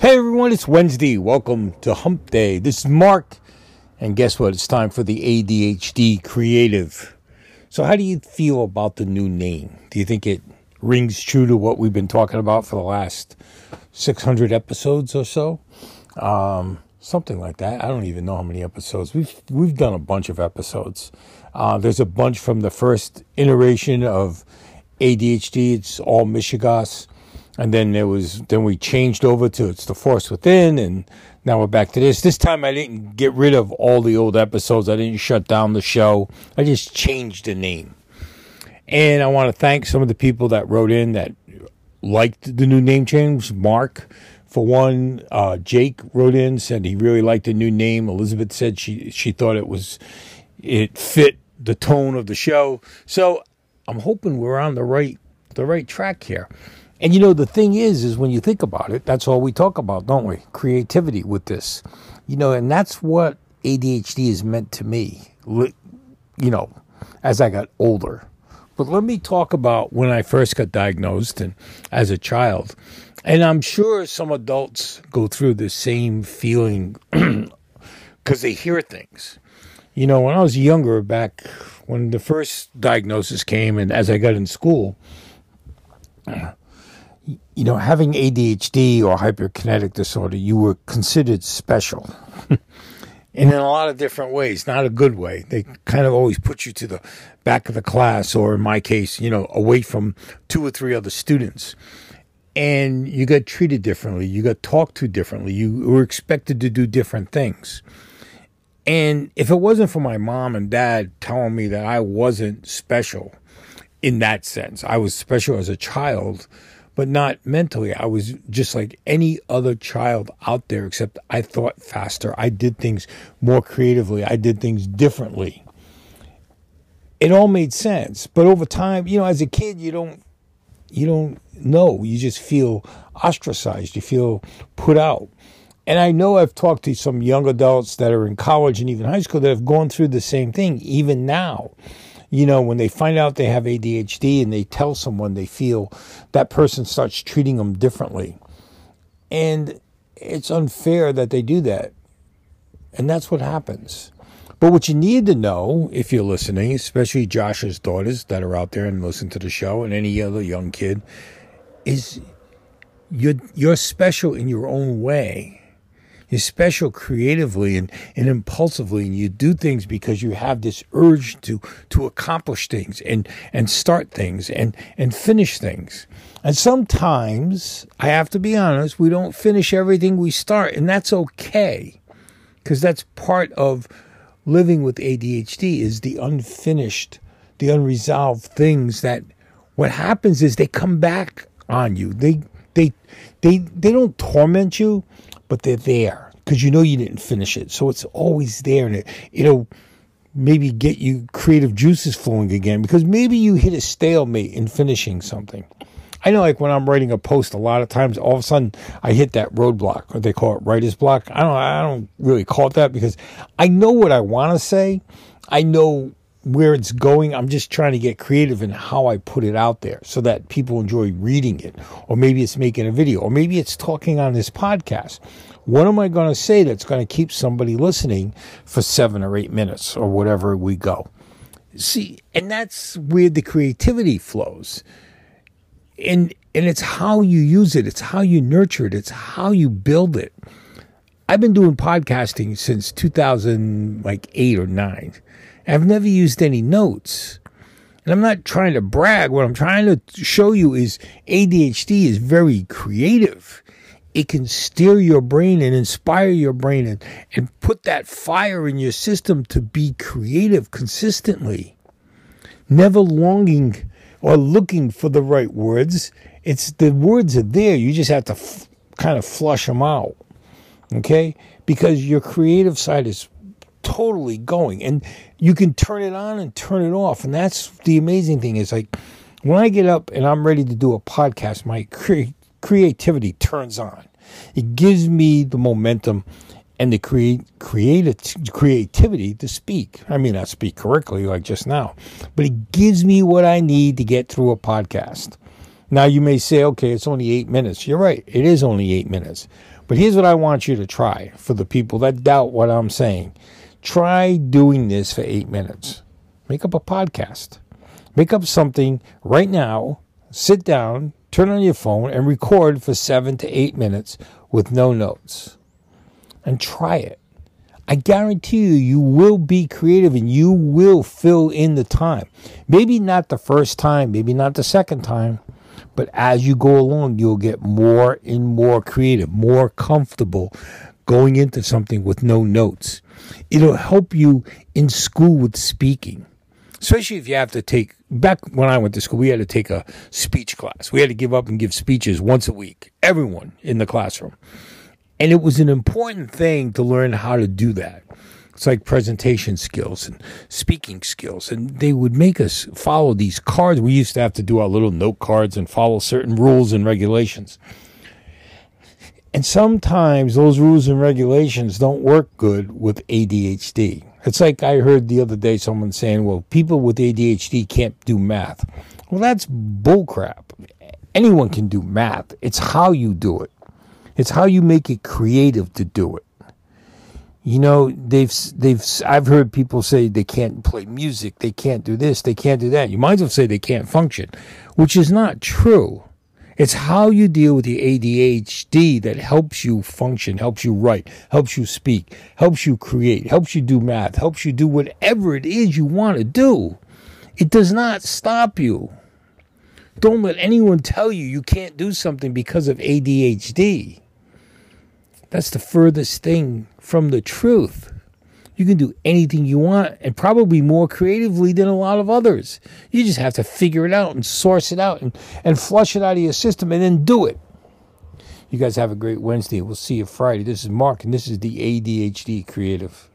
Hey everyone, it's Wednesday. Welcome to Hump Day. This is Mark, and guess what? It's time for the ADHD Creative. So, how do you feel about the new name? Do you think it rings true to what we've been talking about for the last 600 episodes or so? Um, something like that. I don't even know how many episodes. We've we've done a bunch of episodes. Uh, there's a bunch from the first iteration of ADHD. It's all Michigas and then there was then we changed over to it's the force within and now we're back to this. This time i didn't get rid of all the old episodes. I didn't shut down the show. I just changed the name. And i want to thank some of the people that wrote in that liked the new name change. Mark for one uh, jake wrote in said he really liked the new name. Elizabeth said she she thought it was it fit the tone of the show. So i'm hoping we're on the right the right track here and you know, the thing is, is when you think about it, that's all we talk about, don't we? Creativity with this. You know, and that's what ADHD is meant to me, you know, as I got older. But let me talk about when I first got diagnosed and as a child. And I'm sure some adults go through the same feeling because they hear things. You know, when I was younger, back when the first diagnosis came, and as I got in school, you know, having ADHD or hyperkinetic disorder, you were considered special. and in a lot of different ways, not a good way. They kind of always put you to the back of the class, or in my case, you know, away from two or three other students. And you got treated differently. You got talked to differently. You were expected to do different things. And if it wasn't for my mom and dad telling me that I wasn't special in that sense, I was special as a child but not mentally. I was just like any other child out there, except I thought faster. I did things more creatively. I did things differently. It all made sense. But over time, you know, as a kid, you don't you don't know. You just feel ostracized. You feel put out. And I know I've talked to some young adults that are in college and even high school that have gone through the same thing, even now you know, when they find out they have ADHD and they tell someone, they feel that person starts treating them differently. And it's unfair that they do that. And that's what happens. But what you need to know, if you're listening, especially Josh's daughters that are out there and listen to the show, and any other young kid, is you're you're special in your own way. You're special creatively and, and impulsively, and you do things because you have this urge to to accomplish things and and start things and and finish things. And sometimes I have to be honest, we don't finish everything we start, and that's okay, because that's part of living with ADHD is the unfinished, the unresolved things that what happens is they come back on you. They they they they don't torment you but they're there because you know you didn't finish it. So it's always there and it, it'll maybe get you creative juices flowing again because maybe you hit a stalemate in finishing something. I know, like when I'm writing a post, a lot of times all of a sudden I hit that roadblock, or they call it writer's block. I don't, I don't really call it that because I know what I want to say. I know where it's going. I'm just trying to get creative in how I put it out there so that people enjoy reading it. Or maybe it's making a video, or maybe it's talking on this podcast. What am I going to say that's going to keep somebody listening for seven or eight minutes or whatever we go? See, and that's where the creativity flows. And and it's how you use it, it's how you nurture it, it's how you build it. I've been doing podcasting since 2000 like 8 or 9 I've never used any notes. And I'm not trying to brag. What I'm trying to show you is ADHD is very creative. It can steer your brain and inspire your brain and, and put that fire in your system to be creative consistently. Never longing or looking for the right words. It's the words are there. You just have to f- kind of flush them out. Okay? Because your creative side is totally going and you can turn it on and turn it off and that's the amazing thing is like when i get up and i'm ready to do a podcast my cre- creativity turns on it gives me the momentum and the create creative creativity to speak i mean not speak correctly like just now but it gives me what i need to get through a podcast Now you may say, okay, it's only eight minutes. You're right, it is only eight minutes. But here's what I want you to try for the people that doubt what I'm saying. Try doing this for eight minutes. Make up a podcast. Make up something right now. Sit down, turn on your phone, and record for seven to eight minutes with no notes. And try it. I guarantee you, you will be creative and you will fill in the time. Maybe not the first time, maybe not the second time, but as you go along, you'll get more and more creative, more comfortable going into something with no notes. It'll help you in school with speaking, especially if you have to take. Back when I went to school, we had to take a speech class. We had to give up and give speeches once a week, everyone in the classroom. And it was an important thing to learn how to do that. It's like presentation skills and speaking skills. And they would make us follow these cards. We used to have to do our little note cards and follow certain rules and regulations. And sometimes those rules and regulations don't work good with ADHD. It's like I heard the other day someone saying, well, people with ADHD can't do math. Well, that's bullcrap. Anyone can do math. It's how you do it. It's how you make it creative to do it. You know, they've they've I've heard people say they can't play music, they can't do this, they can't do that. You might as well say they can't function, which is not true. It's how you deal with the ADHD that helps you function, helps you write, helps you speak, helps you create, helps you do math, helps you do whatever it is you want to do. It does not stop you. Don't let anyone tell you you can't do something because of ADHD. That's the furthest thing from the truth. You can do anything you want and probably more creatively than a lot of others. You just have to figure it out and source it out and, and flush it out of your system and then do it. You guys have a great Wednesday. We'll see you Friday. This is Mark, and this is the ADHD Creative.